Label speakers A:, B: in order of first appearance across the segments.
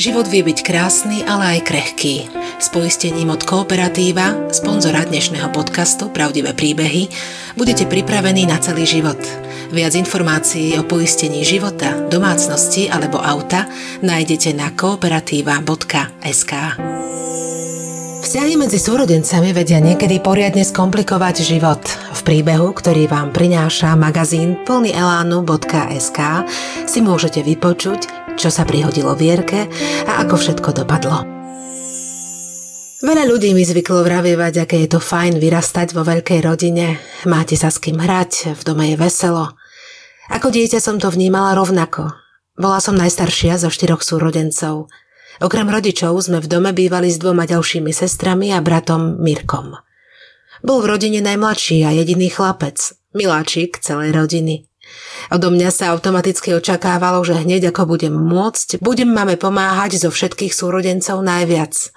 A: Život vie byť krásny, ale aj krehký. S poistením od Kooperatíva, sponzora dnešného podcastu Pravdivé príbehy, budete pripravení na celý život. Viac informácií o poistení života, domácnosti alebo auta nájdete na kooperatíva.sk. Vzťahy medzi súrodencami vedia niekedy poriadne skomplikovať život. V príbehu, ktorý vám prináša magazín plný elánu.sk si môžete vypočuť, čo sa prihodilo Vierke a ako všetko dopadlo. Veľa ľudí mi zvyklo vravievať, aké je to fajn vyrastať vo veľkej rodine, máte sa s kým hrať, v dome je veselo. Ako dieťa som to vnímala rovnako. Bola som najstaršia zo štyroch súrodencov. Okrem rodičov sme v dome bývali s dvoma ďalšími sestrami a bratom Mirkom. Bol v rodine najmladší a jediný chlapec, miláčik celej rodiny. Odo mňa sa automaticky očakávalo, že hneď ako budem môcť, budem mame pomáhať zo všetkých súrodencov najviac.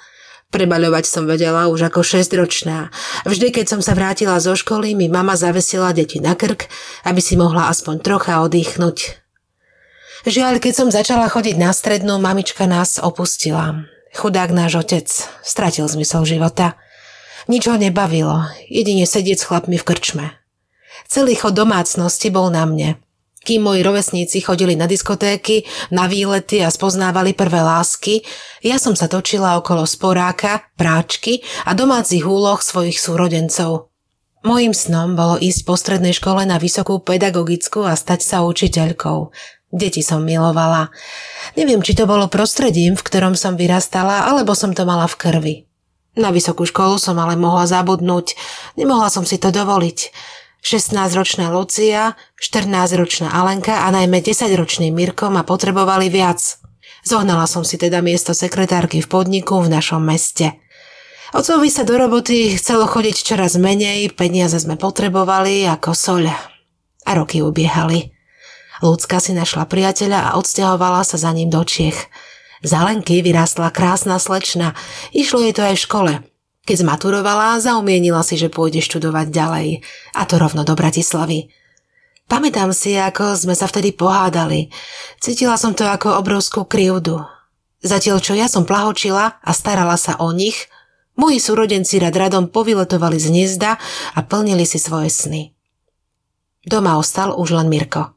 A: Prebaľovať som vedela už ako 6-ročná. Vždy, keď som sa vrátila zo školy, mi mama zavesila deti na krk, aby si mohla aspoň trocha oddychnúť. Žiaľ, keď som začala chodiť na strednú, mamička nás opustila. Chudák náš otec stratil zmysel života. Nič ho nebavilo, jedine sedieť s chlapmi v krčme. Celý chod domácnosti bol na mne. Kým moji rovesníci chodili na diskotéky, na výlety a spoznávali prvé lásky, ja som sa točila okolo sporáka, práčky a domácich úloh svojich súrodencov. Mojím snom bolo ísť po strednej škole na vysokú pedagogickú a stať sa učiteľkou. Deti som milovala. Neviem, či to bolo prostredím, v ktorom som vyrastala, alebo som to mala v krvi. Na vysokú školu som ale mohla zabudnúť. Nemohla som si to dovoliť. 16-ročná Lucia, 14-ročná Alenka a najmä 10-ročný Mirko ma potrebovali viac. Zohnala som si teda miesto sekretárky v podniku v našom meste. Ocovi sa do roboty chcelo chodiť čoraz menej, peniaze sme potrebovali ako soľ. A roky ubiehali. Ľudská si našla priateľa a odsťahovala sa za ním do Čiech. Z Alenky vyrástla krásna slečna, išlo jej to aj v škole – keď zmaturovala, zaumienila si, že pôjde študovať ďalej. A to rovno do Bratislavy. Pamätám si, ako sme sa vtedy pohádali. Cítila som to ako obrovskú krivdu. Zatiaľ, čo ja som plahočila a starala sa o nich, moji súrodenci rad radom povyletovali z hniezda a plnili si svoje sny. Doma ostal už len Mirko.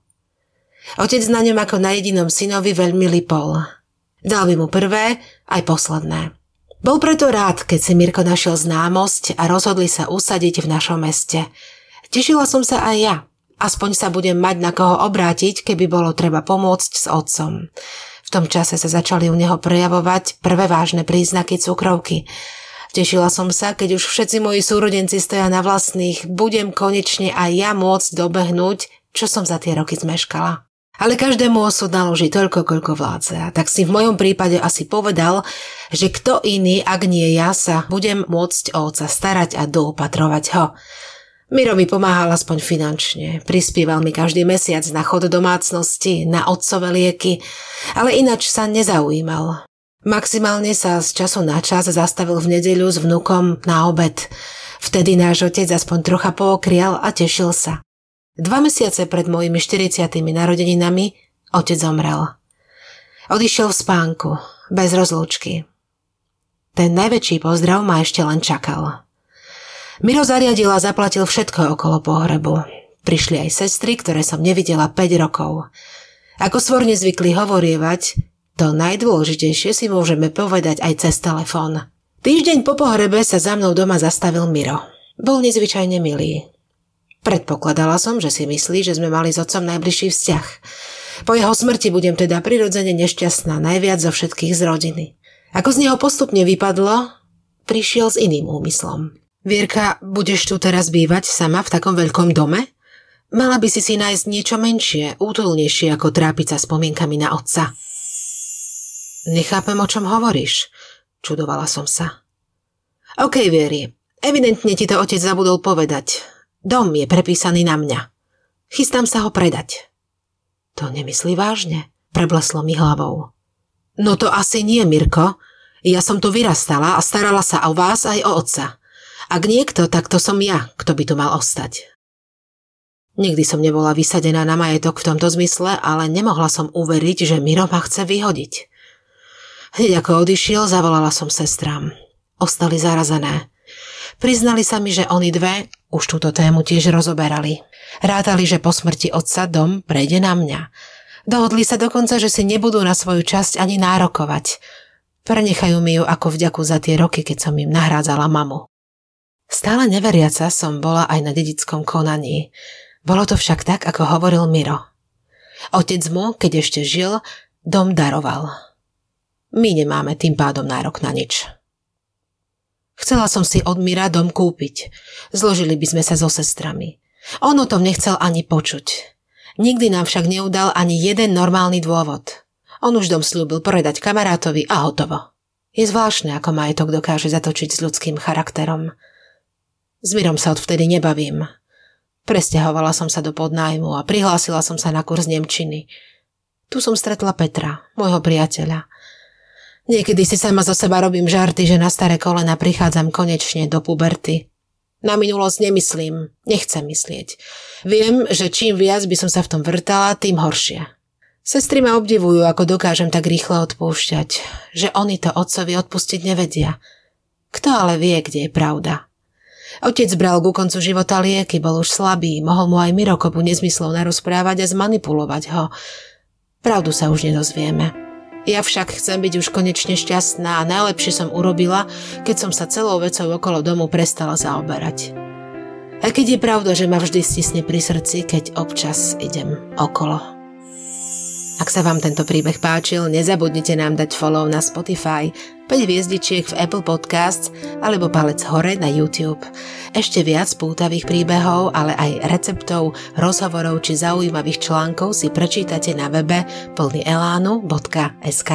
A: Otec na ňom ako na jedinom synovi veľmi lipol. Dal by mu prvé aj posledné. Bol preto rád, keď si Mirko našiel známosť a rozhodli sa usadiť v našom meste. Tešila som sa aj ja. Aspoň sa budem mať na koho obrátiť, keby bolo treba pomôcť s otcom. V tom čase sa začali u neho prejavovať prvé vážne príznaky cukrovky. Tešila som sa, keď už všetci moji súrodenci stoja na vlastných, budem konečne aj ja môcť dobehnúť, čo som za tie roky zmeškala. Ale každému osud naloží toľko, koľko vládze. A tak si v mojom prípade asi povedal, že kto iný, ak nie ja, sa budem môcť o oca starať a doopatrovať ho. Miro mi pomáhal aspoň finančne, prispieval mi každý mesiac na chod domácnosti, na otcové lieky, ale inač sa nezaujímal. Maximálne sa z času na čas zastavil v nedeľu s vnukom na obed. Vtedy náš otec aspoň trocha pookrial a tešil sa. Dva mesiace pred mojimi 40. narodeninami otec zomrel. Odišiel v spánku, bez rozlúčky. Ten najväčší pozdrav ma ešte len čakal. Miro zariadil a zaplatil všetko okolo pohrebu. Prišli aj sestry, ktoré som nevidela 5 rokov. Ako svorne zvykli hovorievať, to najdôležitejšie si môžeme povedať aj cez telefón. Týždeň po pohrebe sa za mnou doma zastavil Miro. Bol nezvyčajne milý. Predpokladala som, že si myslí, že sme mali s otcom najbližší vzťah. Po jeho smrti budem teda prirodzene nešťastná najviac zo všetkých z rodiny. Ako z neho postupne vypadlo, prišiel s iným úmyslom. Vierka, budeš tu teraz bývať sama v takom veľkom dome? Mala by si si nájsť niečo menšie, útulnejšie ako trápiť sa spomienkami na otca. Nechápem, o čom hovoríš, čudovala som sa. OK, Vieri, evidentne ti to otec zabudol povedať. Dom je prepísaný na mňa. Chystám sa ho predať. To nemyslí vážne, prebleslo mi hlavou. No to asi nie, Mirko. Ja som tu vyrastala a starala sa o vás aj o otca. Ak niekto, tak to som ja, kto by tu mal ostať. Nikdy som nebola vysadená na majetok v tomto zmysle, ale nemohla som uveriť, že Miro ma chce vyhodiť. Hneď ako odišiel, zavolala som sestrám. Ostali zarazené. Priznali sa mi, že oni dve už túto tému tiež rozoberali. Rátali, že po smrti otca dom prejde na mňa. Dohodli sa dokonca, že si nebudú na svoju časť ani nárokovať. Prenechajú mi ju ako vďaku za tie roky, keď som im nahrádzala mamu. Stále neveriaca som bola aj na dedickom konaní. Bolo to však tak, ako hovoril Miro. Otec mu, keď ešte žil, dom daroval. My nemáme tým pádom nárok na nič. Chcela som si od Mira dom kúpiť. Zložili by sme sa so sestrami. On o tom nechcel ani počuť. Nikdy nám však neudal ani jeden normálny dôvod. On už dom slúbil predať kamarátovi a hotovo. Je zvláštne, ako majetok dokáže zatočiť s ľudským charakterom. S Mirom sa odvtedy nebavím. Presťahovala som sa do podnájmu a prihlásila som sa na kurz Nemčiny. Tu som stretla Petra, môjho priateľa. Niekedy si sama zo seba robím žarty, že na staré kolena prichádzam konečne do puberty. Na minulosť nemyslím, nechcem myslieť. Viem, že čím viac by som sa v tom vrtala, tým horšie. Sestry ma obdivujú, ako dokážem tak rýchle odpúšťať, že oni to otcovi odpustiť nevedia. Kto ale vie, kde je pravda? Otec bral ku koncu života lieky, bol už slabý, mohol mu aj Mirokopu nezmyslov narozprávať a zmanipulovať ho. Pravdu sa už nedozvieme. Ja však chcem byť už konečne šťastná a najlepšie som urobila, keď som sa celou vecou okolo domu prestala zaoberať. A keď je pravda, že ma vždy stisne pri srdci, keď občas idem okolo. Ak sa vám tento príbeh páčil, nezabudnite nám dať follow na Spotify, 5 hviezdičiek v Apple Podcasts alebo palec hore na YouTube. Ešte viac pútavých príbehov, ale aj receptov, rozhovorov či zaujímavých článkov si prečítate na webe plnyelánu.sk.